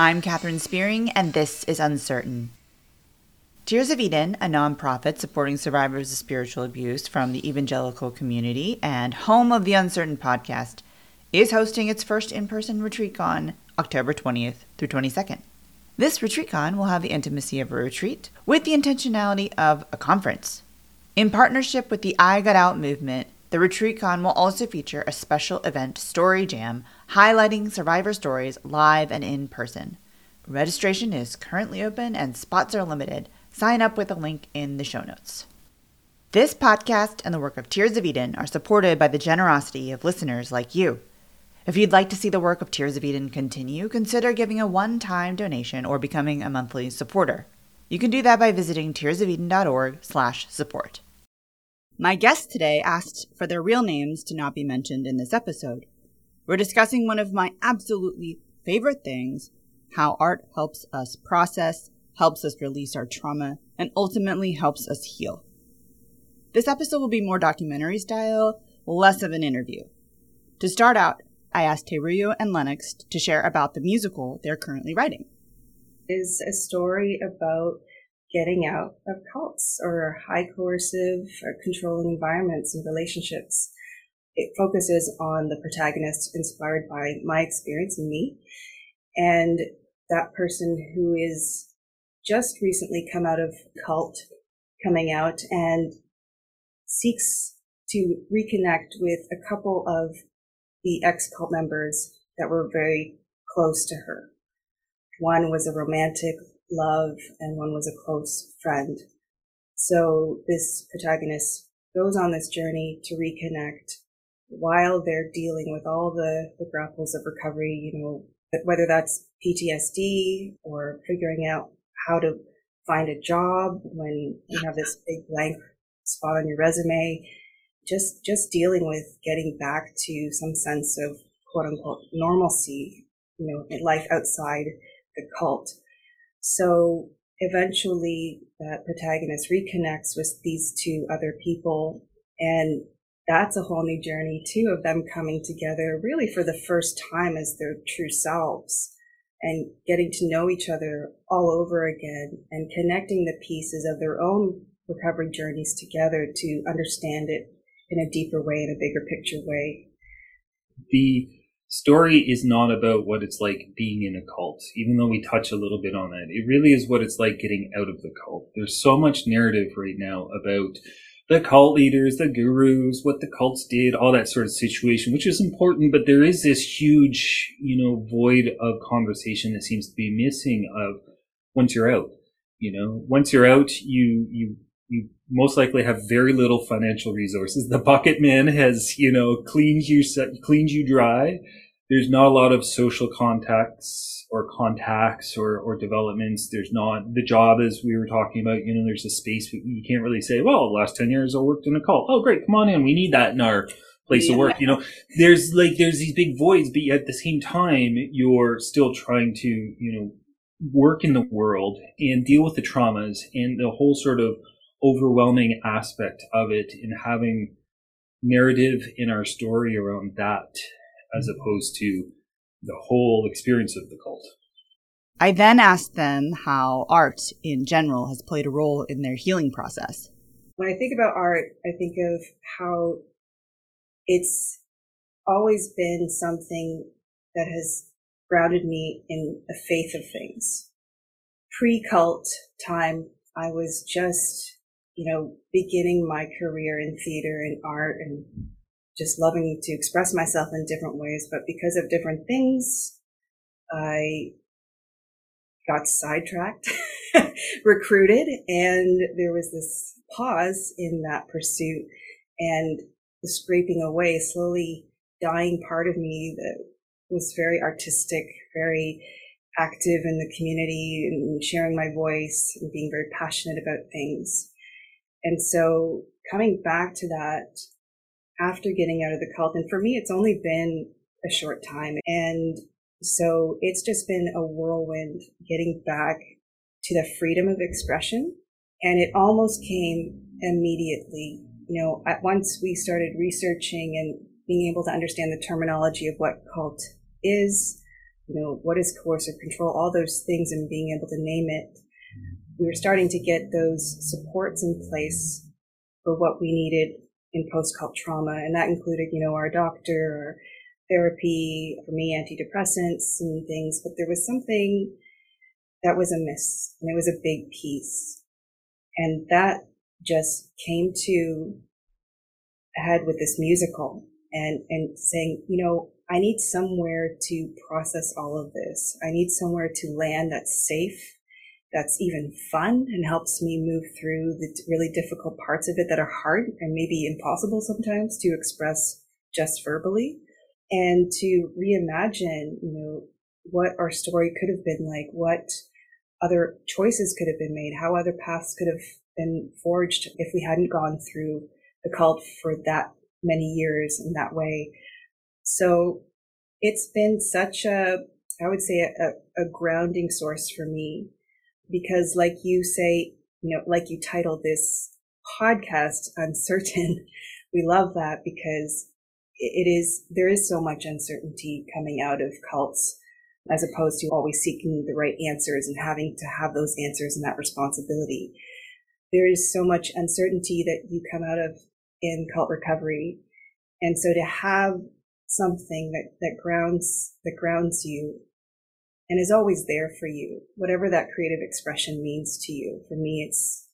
I'm Katherine Spearing, and this is Uncertain. Tears of Eden, a nonprofit supporting survivors of spiritual abuse from the evangelical community and home of the Uncertain podcast, is hosting its first in person retreat-con October 20th through 22nd. This retreat-con will have the intimacy of a retreat with the intentionality of a conference. In partnership with the I Got Out movement, the retreat-con will also feature a special event story jam highlighting survivor stories live and in person. Registration is currently open and spots are limited. Sign up with a link in the show notes. This podcast and the work of Tears of Eden are supported by the generosity of listeners like you. If you'd like to see the work of Tears of Eden continue, consider giving a one-time donation or becoming a monthly supporter. You can do that by visiting tearsofeden.org/support. My guests today asked for their real names to not be mentioned in this episode. We're discussing one of my absolutely favorite things how art helps us process, helps us release our trauma, and ultimately helps us heal. This episode will be more documentary style, less of an interview. To start out, I asked Teruyo and Lennox to share about the musical they're currently writing. Is a story about getting out of cults or high coercive or controlling environments and relationships it focuses on the protagonist inspired by my experience and me. And that person who is just recently come out of cult coming out and seeks to reconnect with a couple of the ex cult members that were very close to her. One was a romantic love and one was a close friend. So this protagonist goes on this journey to reconnect while they're dealing with all the, the grapples of recovery, you know, whether that's PTSD or figuring out how to find a job when you have this big blank spot on your resume, just, just dealing with getting back to some sense of quote unquote normalcy, you know, life outside the cult. So eventually that protagonist reconnects with these two other people and that's a whole new journey too of them coming together really for the first time as their true selves and getting to know each other all over again and connecting the pieces of their own recovery journeys together to understand it in a deeper way, in a bigger picture way. The story is not about what it's like being in a cult, even though we touch a little bit on that. It really is what it's like getting out of the cult. There's so much narrative right now about the cult leaders, the gurus, what the cults did, all that sort of situation, which is important, but there is this huge, you know, void of conversation that seems to be missing of once you're out. You know, once you're out, you, you, you most likely have very little financial resources. The bucket man has, you know, cleaned you, cleaned you dry. There's not a lot of social contacts or contacts or, or developments. There's not the job as we were talking about, you know, there's a space you can't really say, well, the last 10 years I worked in a cult. Oh, great. Come on in. We need that in our place yeah. of work. You know, there's like, there's these big voids, but at the same time, you're still trying to, you know, work in the world and deal with the traumas and the whole sort of overwhelming aspect of it and having narrative in our story around that as opposed to the whole experience of the cult. I then asked them how art in general has played a role in their healing process. When I think about art, I think of how it's always been something that has grounded me in a faith of things. Pre cult time, I was just, you know, beginning my career in theater and art and just loving to express myself in different ways. But because of different things, I got sidetracked, recruited, and there was this pause in that pursuit and the scraping away, slowly dying part of me that was very artistic, very active in the community and sharing my voice and being very passionate about things. And so coming back to that after getting out of the cult. And for me, it's only been a short time. And so it's just been a whirlwind getting back to the freedom of expression. And it almost came immediately. You know, at once we started researching and being able to understand the terminology of what cult is, you know, what is coercive control, all those things and being able to name it. We were starting to get those supports in place for what we needed in post-cult trauma. And that included, you know, our doctor, therapy, for me, antidepressants and things. But there was something that was amiss and it was a big piece. And that just came to a head with this musical and, and saying, you know, I need somewhere to process all of this. I need somewhere to land that's safe, that's even fun and helps me move through the really difficult parts of it that are hard and maybe impossible sometimes to express just verbally and to reimagine, you know, what our story could have been like, what other choices could have been made, how other paths could have been forged if we hadn't gone through the cult for that many years in that way. So it's been such a, I would say, a, a grounding source for me because, like you say, you know, like you titled this podcast, Uncertain, we love that because it is, there is so much uncertainty coming out of cults as opposed to always seeking the right answers and having to have those answers and that responsibility. There is so much uncertainty that you come out of in cult recovery. And so to have something that, that grounds, that grounds you and is always there for you, whatever that creative expression means to you. For me, it's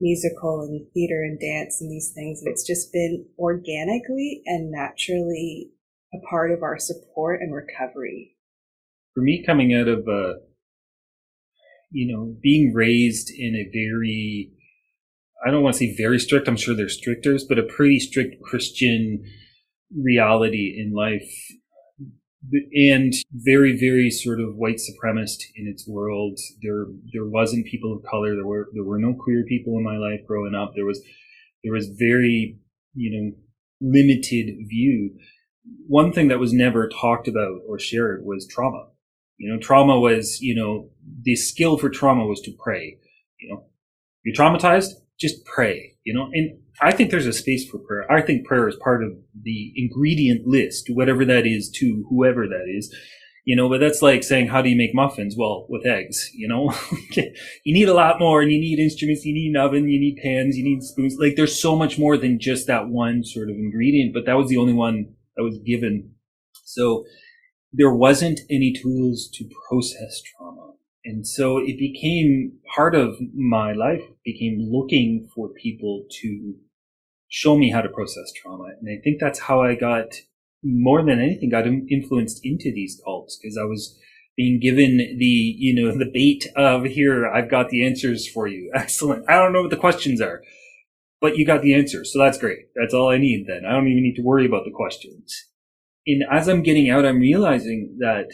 musical and theater and dance and these things. It's just been organically and naturally a part of our support and recovery for me coming out of uh you know being raised in a very i don't want to say very strict i'm sure there's stricters but a pretty strict christian reality in life and very very sort of white supremacist in its world. There there wasn't people of color. There were there were no queer people in my life growing up. There was there was very you know limited view. One thing that was never talked about or shared was trauma. You know, trauma was, you know, the skill for trauma was to pray. You know, you're traumatized, just pray, you know, and I think there's a space for prayer. I think prayer is part of the ingredient list, whatever that is to whoever that is, you know, but that's like saying, how do you make muffins? Well, with eggs, you know, you need a lot more and you need instruments, you need an oven, you need pans, you need spoons. Like there's so much more than just that one sort of ingredient, but that was the only one that was given. So there wasn't any tools to process trauma. And so it became part of my life became looking for people to show me how to process trauma. And I think that's how I got more than anything got influenced into these cults because I was being given the, you know, the bait of here, I've got the answers for you. Excellent. I don't know what the questions are, but you got the answers. So that's great. That's all I need then. I don't even need to worry about the questions and as I'm getting out, I'm realizing that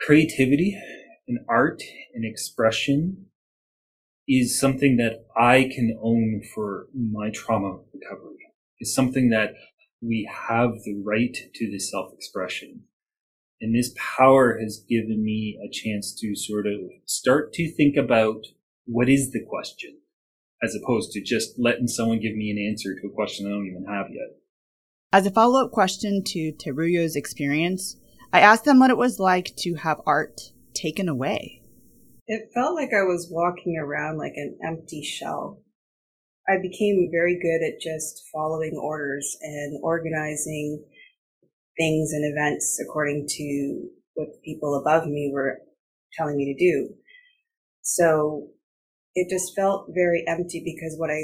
creativity and art and expression is something that I can own for my trauma recovery. Is something that we have the right to the self-expression. And this power has given me a chance to sort of start to think about what is the question as opposed to just letting someone give me an answer to a question I don't even have yet. As a follow up question to Teruyo's experience, I asked them what it was like to have art taken away. It felt like I was walking around like an empty shell. I became very good at just following orders and organizing things and events according to what people above me were telling me to do. So it just felt very empty because what I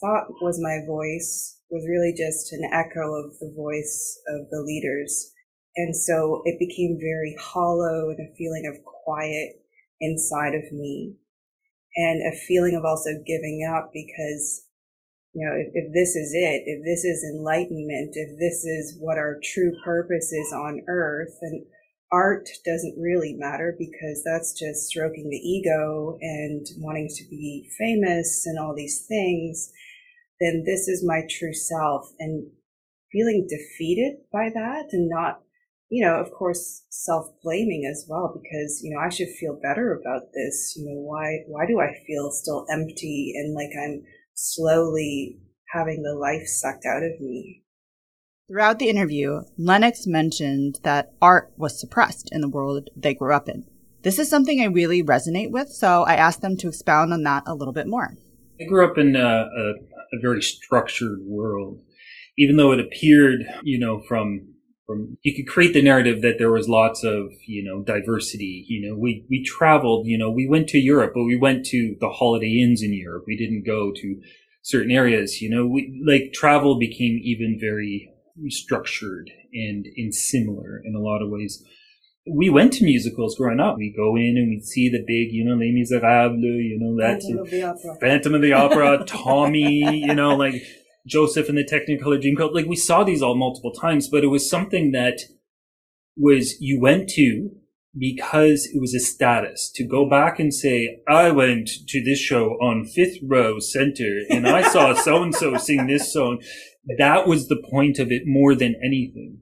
thought was my voice was really just an echo of the voice of the leaders. And so it became very hollow and a feeling of quiet inside of me and a feeling of also giving up because, you know, if, if this is it, if this is enlightenment, if this is what our true purpose is on earth and art doesn't really matter because that's just stroking the ego and wanting to be famous and all these things. Then this is my true self and feeling defeated by that and not you know of course self blaming as well because you know I should feel better about this you know why why do I feel still empty and like I'm slowly having the life sucked out of me Throughout the interview, Lennox mentioned that art was suppressed in the world they grew up in. This is something I really resonate with, so I asked them to expound on that a little bit more. I grew up in a, a, a very structured world, even though it appeared, you know, from from you could create the narrative that there was lots of you know diversity you know we we traveled you know we went to europe but we went to the holiday inns in europe we didn't go to certain areas you know we like travel became even very structured and and similar in a lot of ways we went to musicals growing up. We go in and we see the big, you know, Les Miserables, you know, that Phantom of the Opera. Phantom of the Opera, Tommy, you know, like Joseph and the Technicolor Dreamcoat. Like we saw these all multiple times, but it was something that was you went to because it was a status to go back and say, I went to this show on fifth row center and I saw so and so sing this song. That was the point of it more than anything.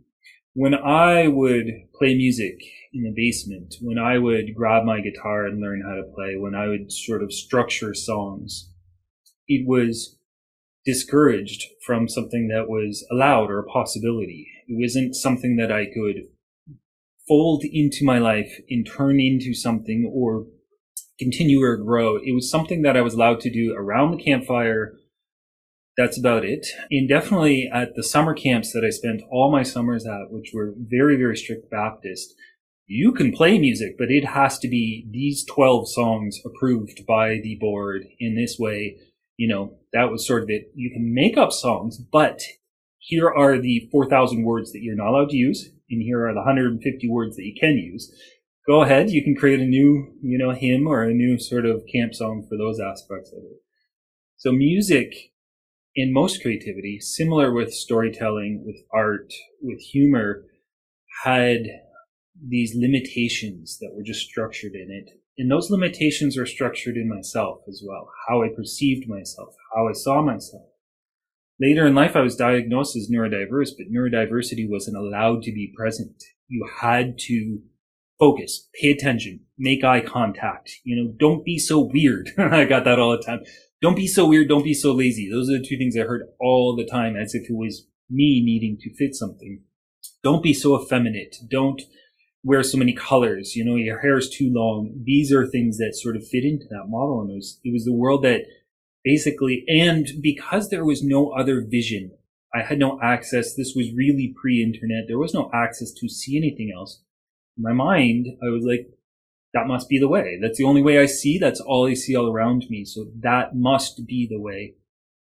When I would play music in the basement, when I would grab my guitar and learn how to play, when I would sort of structure songs, it was discouraged from something that was allowed or a possibility. It wasn't something that I could fold into my life and turn into something or continue or grow. It was something that I was allowed to do around the campfire. That's about it. And definitely at the summer camps that I spent all my summers at, which were very, very strict Baptist, you can play music, but it has to be these 12 songs approved by the board in this way you know, that was sort of it. You can make up songs, but here are the 4,000 words that you're not allowed to use, and here are the 150 words that you can use. Go ahead, you can create a new, you know, hymn or a new sort of camp song for those aspects of it. So music in most creativity, similar with storytelling, with art, with humor, had these limitations that were just structured in it and those limitations are structured in myself as well, how I perceived myself, how I saw myself. Later in life, I was diagnosed as neurodiverse, but neurodiversity wasn't allowed to be present. You had to focus, pay attention, make eye contact. You know, don't be so weird. I got that all the time. Don't be so weird. Don't be so lazy. Those are the two things I heard all the time as if it was me needing to fit something. Don't be so effeminate. Don't wear so many colors, you know, your hair is too long. These are things that sort of fit into that model. And it was, it was the world that basically, and because there was no other vision, I had no access. This was really pre-internet. There was no access to see anything else. In my mind, I was like, that must be the way. That's the only way I see. That's all I see all around me. So that must be the way.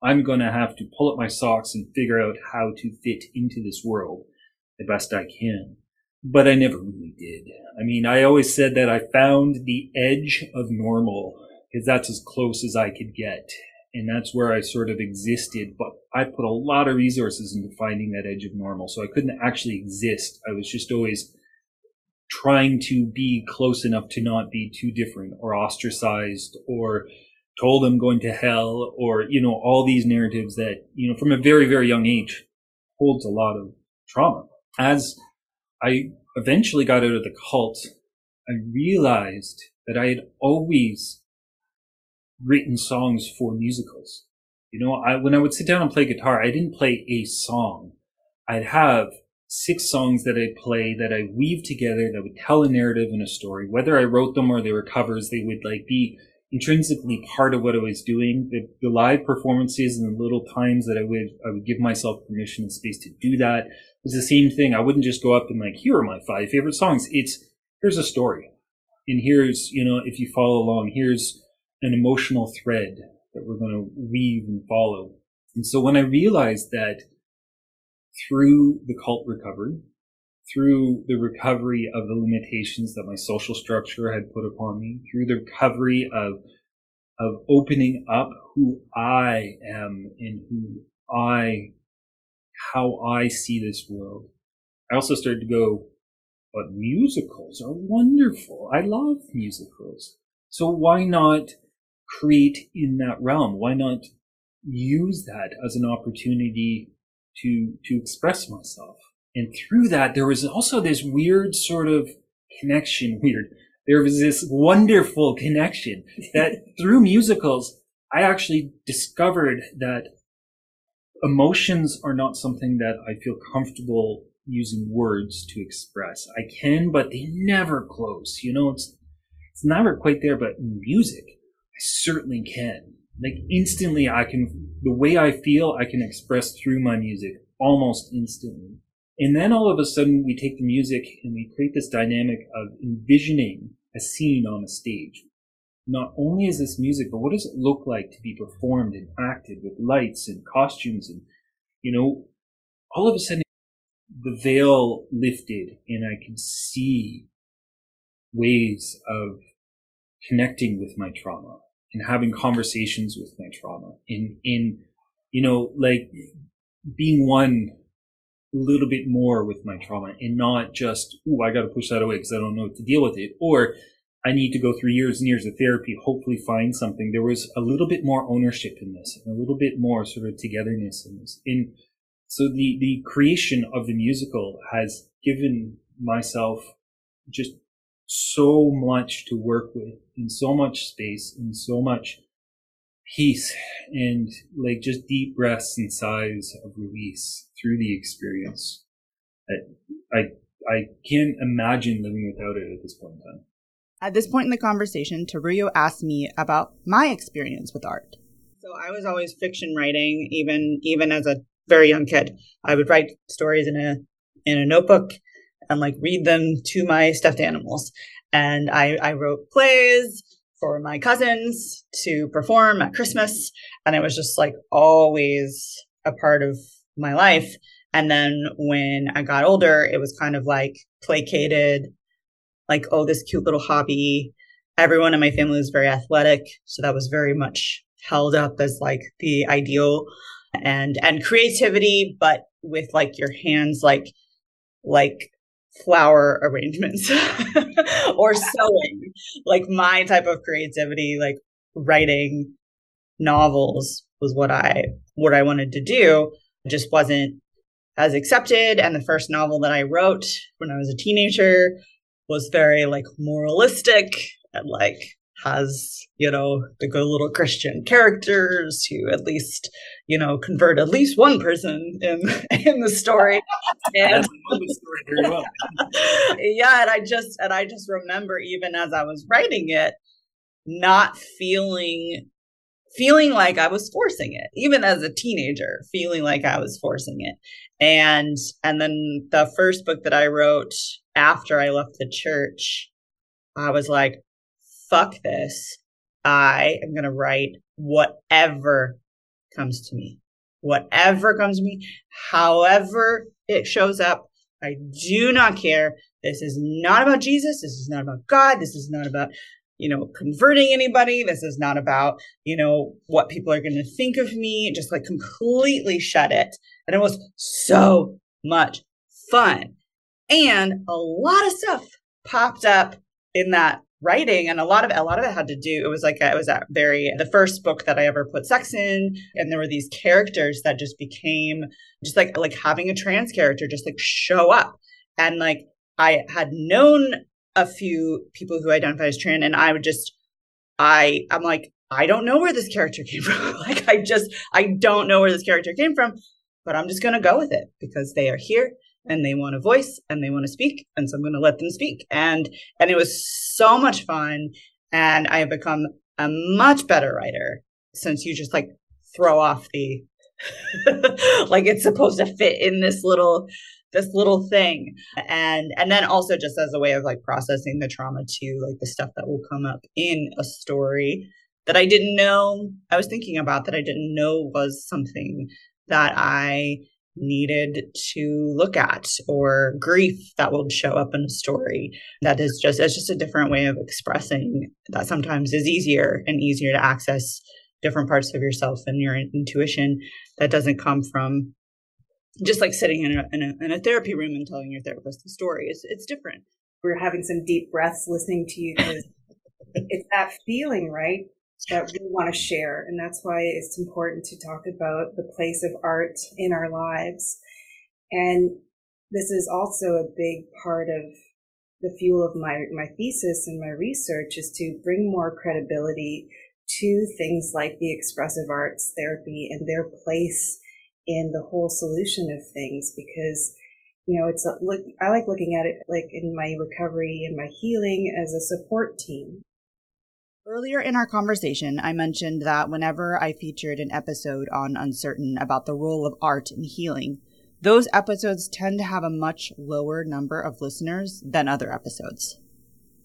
I'm going to have to pull up my socks and figure out how to fit into this world the best I can but I never really did. I mean, I always said that I found the edge of normal because that's as close as I could get. And that's where I sort of existed, but I put a lot of resources into finding that edge of normal. So I couldn't actually exist. I was just always trying to be close enough to not be too different or ostracized or told I'm going to hell or, you know, all these narratives that, you know, from a very, very young age holds a lot of trauma. As I eventually got out of the cult, I realized that I had always written songs for musicals. You know, I, when I would sit down and play guitar, I didn't play a song. I'd have six songs that I'd play that I weave together that would tell a narrative and a story. Whether I wrote them or they were covers, they would like be intrinsically part of what I was doing. The, the live performances and the little times that I would, I would give myself permission and space to do that was the same thing. I wouldn't just go up and like, here are my five favorite songs. It's, here's a story. And here's, you know, if you follow along, here's an emotional thread that we're going to weave and follow. And so when I realized that through the cult recovery, through the recovery of the limitations that my social structure had put upon me, through the recovery of of opening up who I am and who I how I see this world. I also started to go, but musicals are wonderful. I love musicals. So why not create in that realm? Why not use that as an opportunity to, to express myself? And through that, there was also this weird sort of connection, weird. There was this wonderful connection that through musicals, I actually discovered that emotions are not something that I feel comfortable using words to express. I can, but they never close. You know, it's it's never quite there. But music, I certainly can. Like instantly, I can the way I feel, I can express through my music almost instantly. And then all of a sudden, we take the music and we create this dynamic of envisioning a scene on a stage. Not only is this music, but what does it look like to be performed and acted with lights and costumes and, you know, all of a sudden the veil lifted and I could see ways of connecting with my trauma and having conversations with my trauma in, in, you know, like being one a little bit more with my trauma and not just, oh, I got to push that away because I don't know what to deal with it. Or I need to go through years and years of therapy, hopefully find something. There was a little bit more ownership in this and a little bit more sort of togetherness in this. In so the, the creation of the musical has given myself just so much to work with and so much space and so much peace and like just deep breaths and sighs of release through the experience. I, I, I can't imagine living without it at this point in time. At this point in the conversation, Teruyo asked me about my experience with art. So I was always fiction writing, even even as a very young kid. I would write stories in a in a notebook and like read them to my stuffed animals. And I, I wrote plays for my cousins to perform at Christmas. And it was just like always a part of my life. And then when I got older, it was kind of like placated, like, oh, this cute little hobby. Everyone in my family was very athletic. So that was very much held up as like the ideal and and creativity, but with like your hands like like flower arrangements or sewing. Like my type of creativity, like writing novels was what I what I wanted to do. It just wasn't as accepted. And the first novel that I wrote when I was a teenager was very like moralistic and like has, you know, the good little Christian characters who at least, you know, convert at least one person in in the story. And yeah, and I just and I just remember even as I was writing it, not feeling feeling like I was forcing it, even as a teenager, feeling like I was forcing it. And and then the first book that I wrote after I left the church, I was like, fuck this. I am going to write whatever comes to me. Whatever comes to me, however it shows up, I do not care. This is not about Jesus. This is not about God. This is not about, you know, converting anybody. This is not about, you know, what people are going to think of me. Just like completely shut it. And it was so much fun. And a lot of stuff popped up in that writing and a lot of a lot of it had to do it was like it was a very the first book that i ever put sex in and there were these characters that just became just like like having a trans character just like show up. And like i had known a few people who identified as trans and i would just i i'm like i don't know where this character came from. Like i just i don't know where this character came from but i'm just going to go with it because they are here and they want a voice and they want to speak and so i'm going to let them speak. And and it was so much fun and i have become a much better writer since you just like throw off the like it's supposed to fit in this little this little thing. And and then also just as a way of like processing the trauma too like the stuff that will come up in a story that i didn't know i was thinking about that i didn't know was something that i needed to look at or grief that will show up in a story that is just it's just a different way of expressing that sometimes is easier and easier to access different parts of yourself and your intuition that doesn't come from just like sitting in a, in a, in a therapy room and telling your therapist the story. It's, it's different. We're having some deep breaths listening to you it's that feeling right that we want to share. And that's why it's important to talk about the place of art in our lives. And this is also a big part of the fuel of my, my thesis and my research is to bring more credibility to things like the expressive arts therapy and their place in the whole solution of things because you know it's a, look i like looking at it like in my recovery and my healing as a support team Earlier in our conversation, I mentioned that whenever I featured an episode on Uncertain about the role of art in healing, those episodes tend to have a much lower number of listeners than other episodes.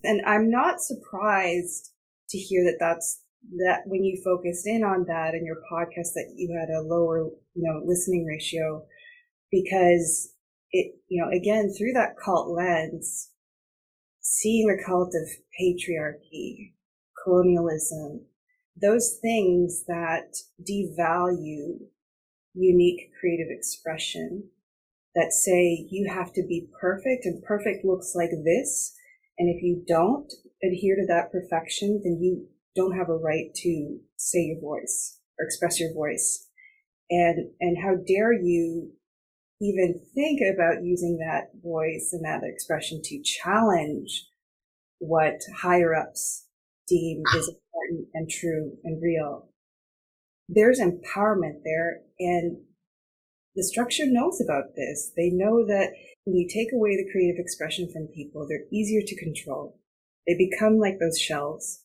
And I'm not surprised to hear that that's that when you focused in on that in your podcast that you had a lower, you know, listening ratio because it, you know, again, through that cult lens, seeing the cult of patriarchy, colonialism, those things that devalue unique creative expression that say you have to be perfect and perfect looks like this. And if you don't adhere to that perfection, then you don't have a right to say your voice or express your voice. And, and how dare you even think about using that voice and that expression to challenge what higher ups deem is important and true and real. There's empowerment there and the structure knows about this. They know that when you take away the creative expression from people, they're easier to control. They become like those shells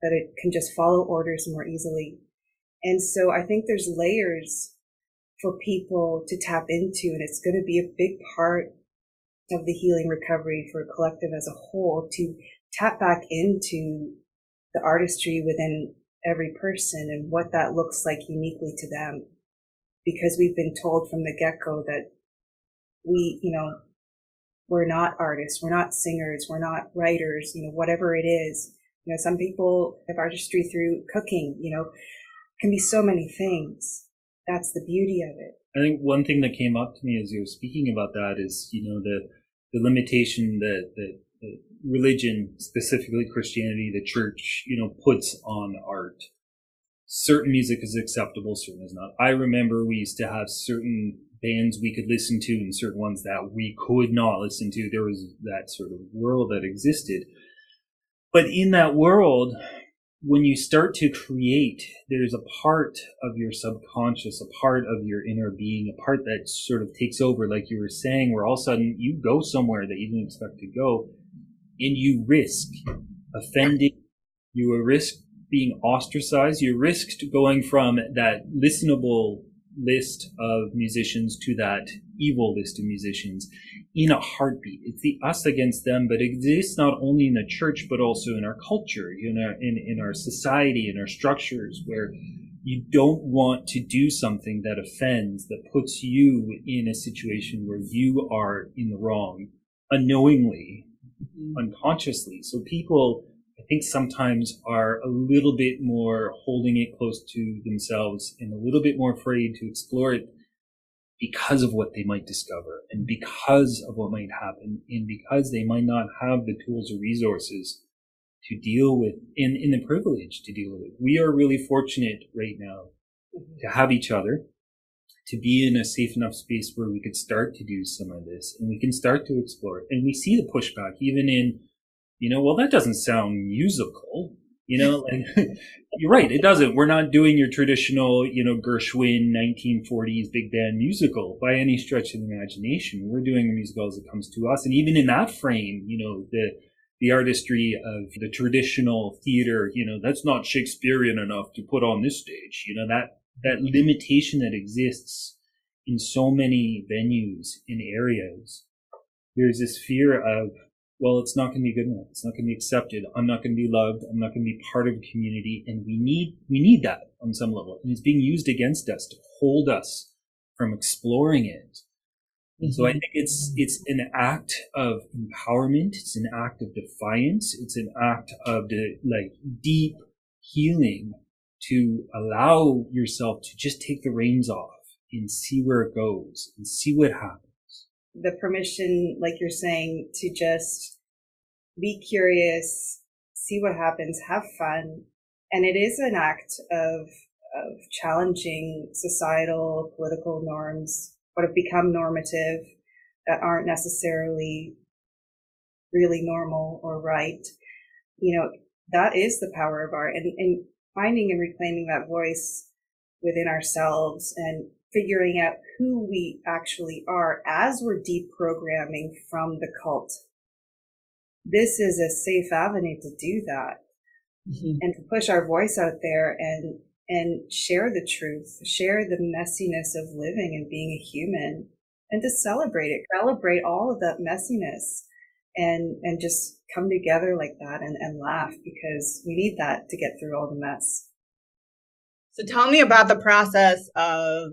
that it can just follow orders more easily. And so I think there's layers for people to tap into, and it's going to be a big part of the healing recovery for a collective as a whole to tap back into the artistry within every person and what that looks like uniquely to them. Because we've been told from the get go that we, you know, we're not artists, we're not singers, we're not writers, you know, whatever it is. You know, some people have artistry through cooking, you know, can be so many things. That's the beauty of it. I think one thing that came up to me as you were speaking about that is, you know, the, the limitation that, that, religion, specifically Christianity, the church, you know, puts on art. Certain music is acceptable, certain is not. I remember we used to have certain bands we could listen to and certain ones that we could not listen to. There was that sort of world that existed. But in that world, when you start to create, there's a part of your subconscious, a part of your inner being, a part that sort of takes over, like you were saying, where all of a sudden you go somewhere that you didn't expect to go and you risk offending, you risk being ostracized, you risked going from that listenable list of musicians to that evil list of musicians in a heartbeat. It's the us against them, but it exists not only in the church, but also in our culture, in our, in, in our society, in our structures where you don't want to do something that offends, that puts you in a situation where you are in the wrong unknowingly, mm-hmm. unconsciously. So people, I think sometimes are a little bit more holding it close to themselves and a little bit more afraid to explore it because of what they might discover and because of what might happen and because they might not have the tools or resources to deal with in, in the privilege to deal with it. We are really fortunate right now to have each other, to be in a safe enough space where we could start to do some of this and we can start to explore it. And we see the pushback even in you know, well, that doesn't sound musical. You know, like, you're right. It doesn't. We're not doing your traditional, you know, Gershwin 1940s big band musical by any stretch of the imagination. We're doing a musical as it comes to us. And even in that frame, you know, the, the artistry of the traditional theater, you know, that's not Shakespearean enough to put on this stage. You know, that, that limitation that exists in so many venues in areas. There's this fear of well, it's not going to be good enough. It's not going to be accepted. I'm not going to be loved. I'm not going to be part of a community. And we need, we need that on some level. And it's being used against us to hold us from exploring it. And so I mm-hmm. think it's, it's an act of empowerment. It's an act of defiance. It's an act of the, like deep healing to allow yourself to just take the reins off and see where it goes and see what happens the permission, like you're saying, to just be curious, see what happens, have fun. And it is an act of, of challenging societal, political norms, what have become normative that aren't necessarily really normal or right. You know, that is the power of art and, and finding and reclaiming that voice within ourselves and figuring out who we actually are as we're deprogramming from the cult. This is a safe avenue to do that mm-hmm. and to push our voice out there and and share the truth, share the messiness of living and being a human and to celebrate it, celebrate all of that messiness and, and just come together like that and, and laugh because we need that to get through all the mess. So tell me about the process of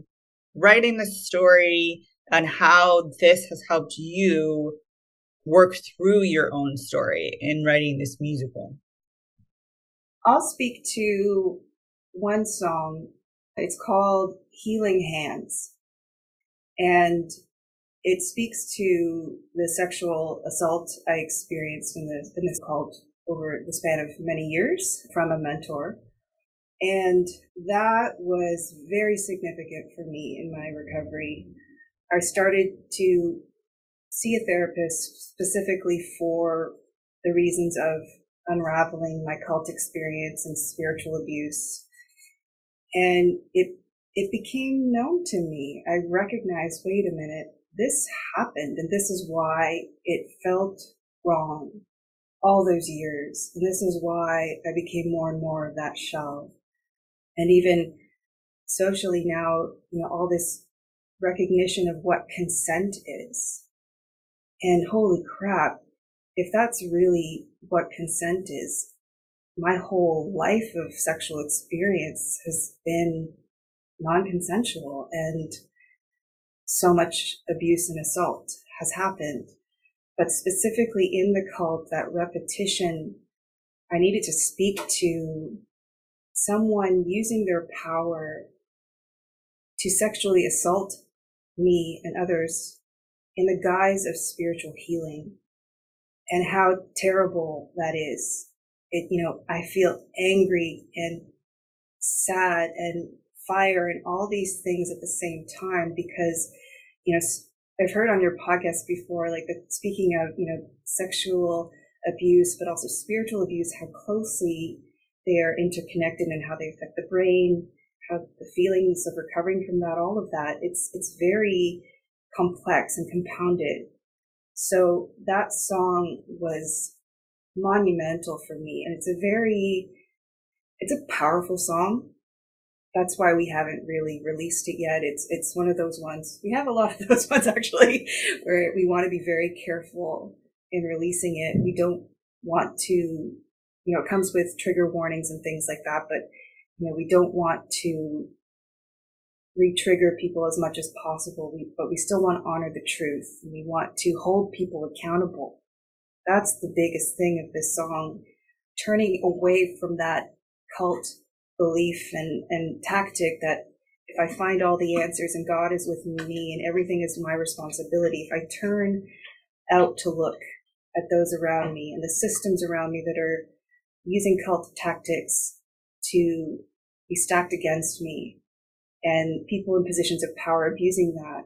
writing the story and how this has helped you work through your own story in writing this musical. I'll speak to one song. It's called Healing Hands. And it speaks to the sexual assault I experienced in, the, in this cult over the span of many years from a mentor. And that was very significant for me in my recovery. I started to see a therapist specifically for the reasons of unraveling my cult experience and spiritual abuse. And it, it became known to me. I recognized, wait a minute, this happened and this is why it felt wrong all those years. And this is why I became more and more of that shell. And even socially now, you know, all this recognition of what consent is. And holy crap, if that's really what consent is, my whole life of sexual experience has been non-consensual and so much abuse and assault has happened. But specifically in the cult, that repetition, I needed to speak to someone using their power to sexually assault me and others in the guise of spiritual healing and how terrible that is. It, you know, I feel angry and sad and fire and all these things at the same time because, you know, I've heard on your podcast before, like the, speaking of, you know, sexual abuse, but also spiritual abuse, how closely they are interconnected and how they affect the brain, how the feelings of recovering from that, all of that. It's, it's very complex and compounded. So that song was monumental for me. And it's a very, it's a powerful song that's why we haven't really released it yet. It's it's one of those ones. We have a lot of those ones actually, where we want to be very careful in releasing it. We don't want to, you know, it comes with trigger warnings and things like that, but you know, we don't want to re-trigger people as much as possible. We, but we still want to honor the truth. We want to hold people accountable. That's the biggest thing of this song, turning away from that cult belief and, and tactic that if I find all the answers and God is with me and everything is my responsibility, if I turn out to look at those around me and the systems around me that are using cult tactics to be stacked against me and people in positions of power abusing that,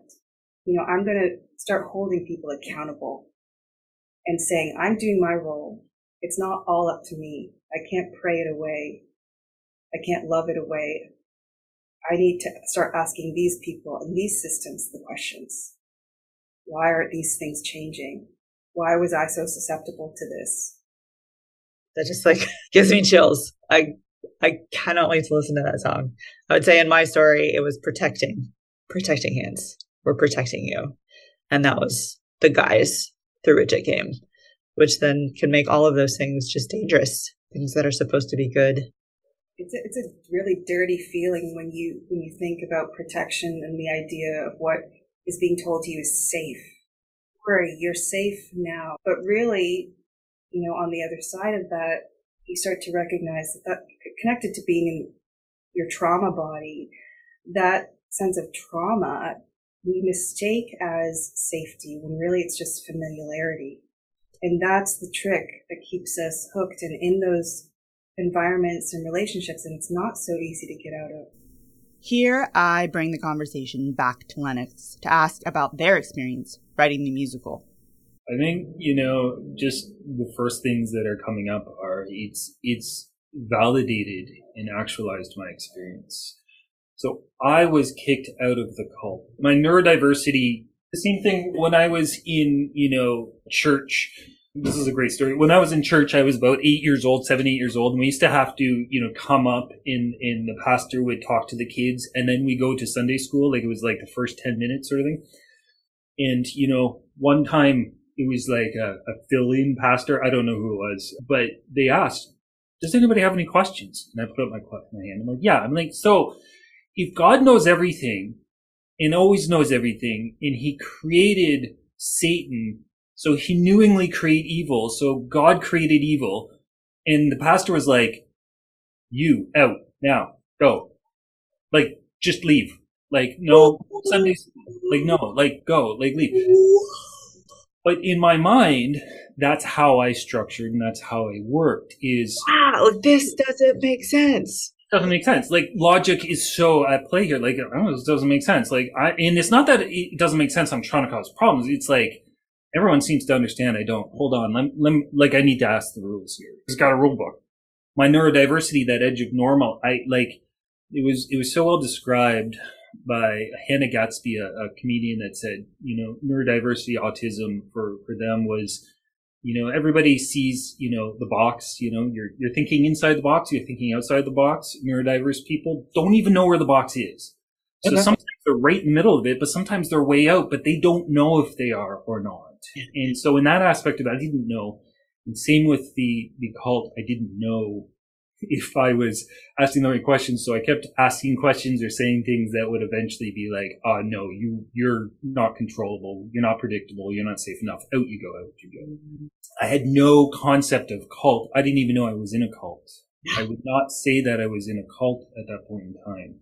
you know, I'm going to start holding people accountable and saying, I'm doing my role. It's not all up to me. I can't pray it away. I can't love it away. I need to start asking these people and these systems the questions. Why are these things changing? Why was I so susceptible to this? That just like gives me chills. I I cannot wait to listen to that song. I would say in my story, it was protecting, protecting hands. We're protecting you. And that was the guise through which it came, which then can make all of those things just dangerous, things that are supposed to be good it's a, it's a really dirty feeling when you when you think about protection and the idea of what is being told to you is safe. Worry, you're safe now, but really, you know, on the other side of that, you start to recognize that, that connected to being in your trauma body, that sense of trauma we mistake as safety when really it's just familiarity. And that's the trick that keeps us hooked and in those environments and relationships, and it's not so easy to get out of. Here, I bring the conversation back to Lennox to ask about their experience writing the musical. I think you know, just the first things that are coming up are it's it's validated and actualized my experience. So I was kicked out of the cult. My neurodiversity, the same thing when I was in, you know, church. This is a great story. When I was in church, I was about eight years old, seven, eight years old, and we used to have to, you know, come up in, in the pastor would talk to the kids and then we go to Sunday school. Like it was like the first 10 minutes sort of thing. And, you know, one time it was like a, a fill-in pastor. I don't know who it was, but they asked, does anybody have any questions? And I put up my, my hand. I'm like, yeah. I'm like, so if God knows everything and always knows everything and he created Satan, so he knowingly create evil. So God created evil. And the pastor was like, you out now, go. Like, just leave. Like, no, Sundays, like, no, like, go, like, leave. But in my mind, that's how I structured and that's how I worked is. Wow, this doesn't make sense. Doesn't make sense. Like logic is so at play here. Like, I don't know, this doesn't make sense. Like, I, and it's not that it doesn't make sense. I'm trying to cause problems. It's like, everyone seems to understand I don't. Hold on. Let, let like, I need to ask the rules here. It's got a rule book. My neurodiversity, that edge of normal, I like, it was, it was so well described by Hannah Gadsby, a, a, comedian that said, you know, neurodiversity autism for, for them was, you know, everybody sees, you know, the box, you know, you're, you're thinking inside the box, you're thinking outside the box. Neurodiverse people don't even know where the box is. So okay. sometimes they're right in the middle of it, but sometimes they're way out, but they don't know if they are or not. And so in that aspect of it, I didn't know. And same with the, the cult, I didn't know if I was asking the right questions. So I kept asking questions or saying things that would eventually be like, "Oh no, you you're not controllable. You're not predictable. You're not safe enough. Out you go. Out you go." I had no concept of cult. I didn't even know I was in a cult. I would not say that I was in a cult at that point in time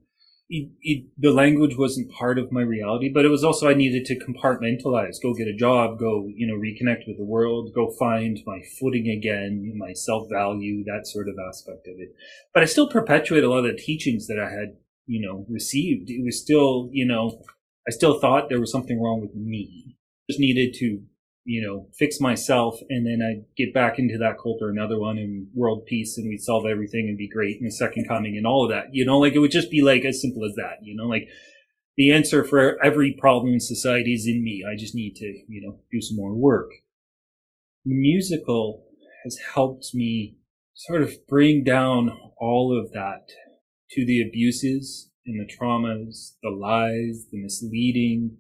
it, it, the language wasn't part of my reality, but it was also I needed to compartmentalize, go get a job, go, you know, reconnect with the world, go find my footing again, my self value, that sort of aspect of it. But I still perpetuate a lot of the teachings that I had, you know, received. It was still, you know, I still thought there was something wrong with me. Just needed to you know, fix myself and then I'd get back into that cult or another one and world peace and we'd solve everything and be great in the second coming and all of that. You know, like it would just be like as simple as that, you know, like the answer for every problem in society is in me. I just need to, you know, do some more work. The musical has helped me sort of bring down all of that to the abuses and the traumas, the lies, the misleading,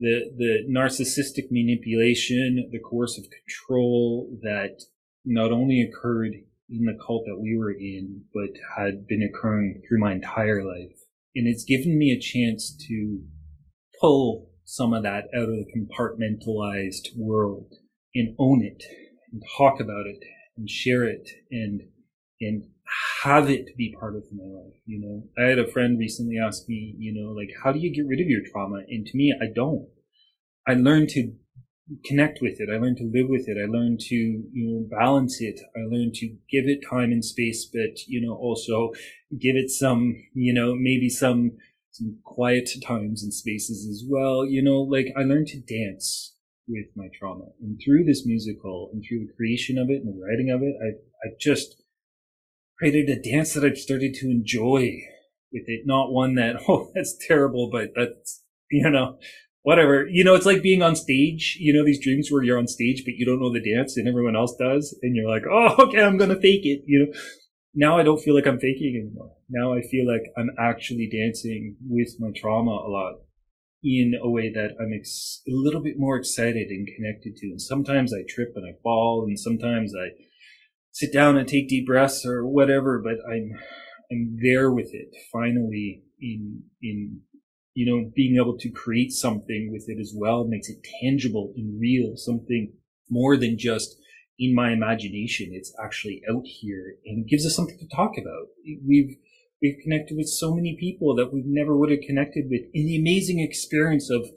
the the narcissistic manipulation, the coercive control that not only occurred in the cult that we were in, but had been occurring through my entire life. And it's given me a chance to pull some of that out of the compartmentalized world and own it and talk about it and share it and and have it be part of my life. You know, I had a friend recently ask me, you know, like, how do you get rid of your trauma? And to me, I don't. I learned to connect with it. I learned to live with it. I learned to, you know, balance it. I learned to give it time and space, but, you know, also give it some, you know, maybe some, some quiet times and spaces as well. You know, like I learned to dance with my trauma and through this musical and through the creation of it and the writing of it, I, I just, created a dance that I've started to enjoy with it. Not one that, oh, that's terrible, but that's, you know, whatever. You know, it's like being on stage, you know, these dreams where you're on stage, but you don't know the dance and everyone else does. And you're like, oh, okay, I'm going to fake it. You know, now I don't feel like I'm faking anymore. Now I feel like I'm actually dancing with my trauma a lot in a way that I'm ex- a little bit more excited and connected to. And sometimes I trip and I fall and sometimes I, sit down and take deep breaths or whatever, but I'm, I'm there with it finally in, in, you know, being able to create something with it as well makes it tangible and real, something more than just in my imagination. It's actually out here and gives us something to talk about. We've, we've connected with so many people that we never would have connected with in the amazing experience of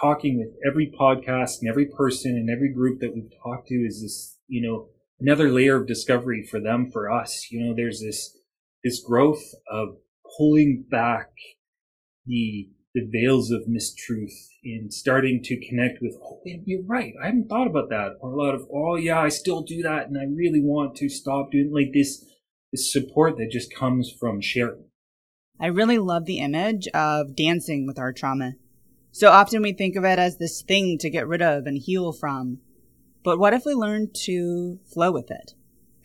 talking with every podcast and every person and every group that we've talked to is this, you know, another layer of discovery for them, for us. You know, there's this, this growth of pulling back the, the veils of mistruth and starting to connect with, oh, you're right. I haven't thought about that. Or a lot of, oh yeah, I still do that. And I really want to stop doing like this, this support that just comes from sharing. I really love the image of dancing with our trauma. So often we think of it as this thing to get rid of and heal from. But what if we learn to flow with it,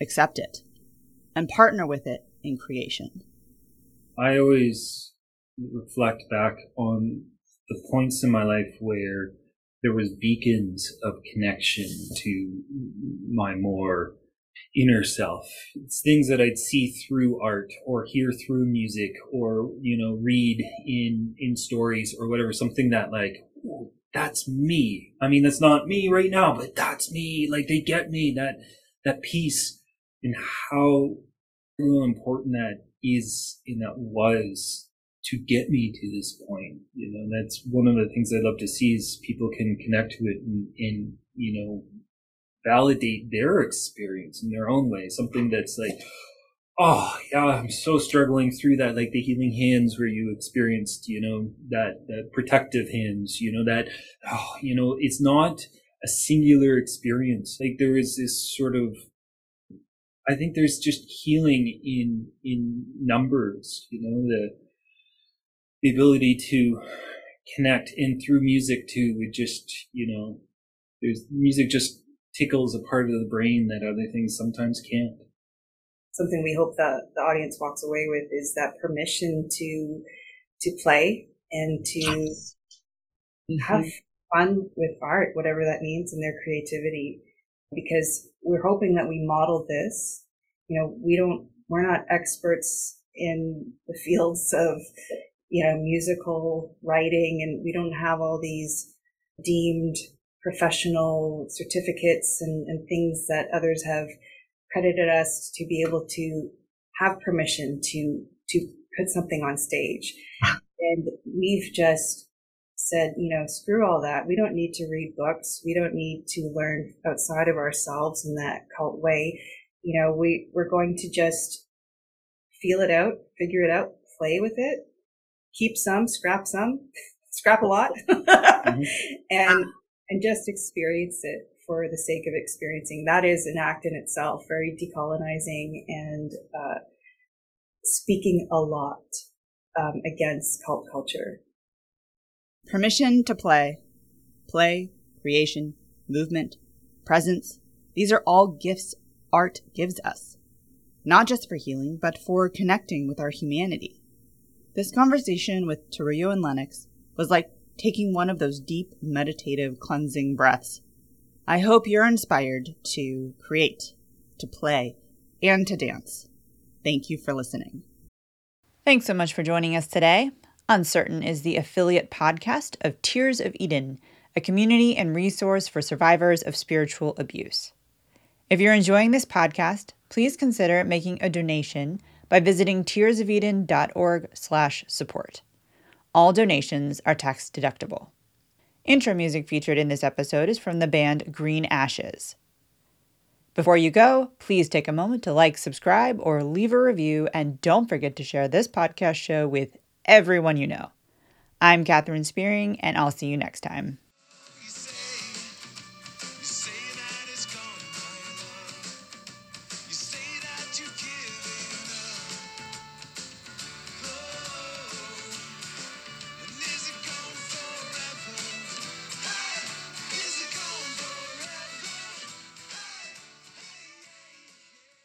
accept it, and partner with it in creation? I always reflect back on the points in my life where there was beacons of connection to my more inner self. It's things that I'd see through art or hear through music or, you know, read in, in stories or whatever, something that like, that's me. I mean, that's not me right now, but that's me. Like they get me that, that piece and how important that is and that was to get me to this point. You know, that's one of the things I love to see is people can connect to it and, and you know, validate their experience in their own way. Something that's like, oh yeah, I'm so struggling through that, like the healing hands where you experienced, you know, that, that protective hands, you know, that, oh, you know, it's not a singular experience. Like there is this sort of, I think there's just healing in, in numbers, you know, the, the ability to connect and through music too, with just, you know, there's music just tickles a part of the brain that other things sometimes can't. Something we hope that the audience walks away with is that permission to to play and to mm-hmm. have fun with art, whatever that means, and their creativity. Because we're hoping that we model this. You know, we don't, we're not experts in the fields of, you know, musical writing, and we don't have all these deemed professional certificates and, and things that others have credited us to be able to have permission to to put something on stage. And we've just said, you know, screw all that. We don't need to read books. We don't need to learn outside of ourselves in that cult way. You know, we, we're going to just feel it out, figure it out, play with it, keep some, scrap some, scrap a lot, mm-hmm. and and just experience it for the sake of experiencing. That is an act in itself, very decolonizing and uh, speaking a lot um, against cult culture. Permission to play, play, creation, movement, presence. These are all gifts art gives us, not just for healing, but for connecting with our humanity. This conversation with Teruyo and Lennox was like taking one of those deep, meditative, cleansing breaths. I hope you're inspired to create, to play, and to dance. Thank you for listening. Thanks so much for joining us today. Uncertain is the affiliate podcast of Tears of Eden, a community and resource for survivors of spiritual abuse. If you're enjoying this podcast, please consider making a donation by visiting tearsofeden.org/support. All donations are tax deductible. Intro music featured in this episode is from the band Green Ashes. Before you go, please take a moment to like, subscribe, or leave a review, and don't forget to share this podcast show with everyone you know. I'm Katherine Spearing, and I'll see you next time.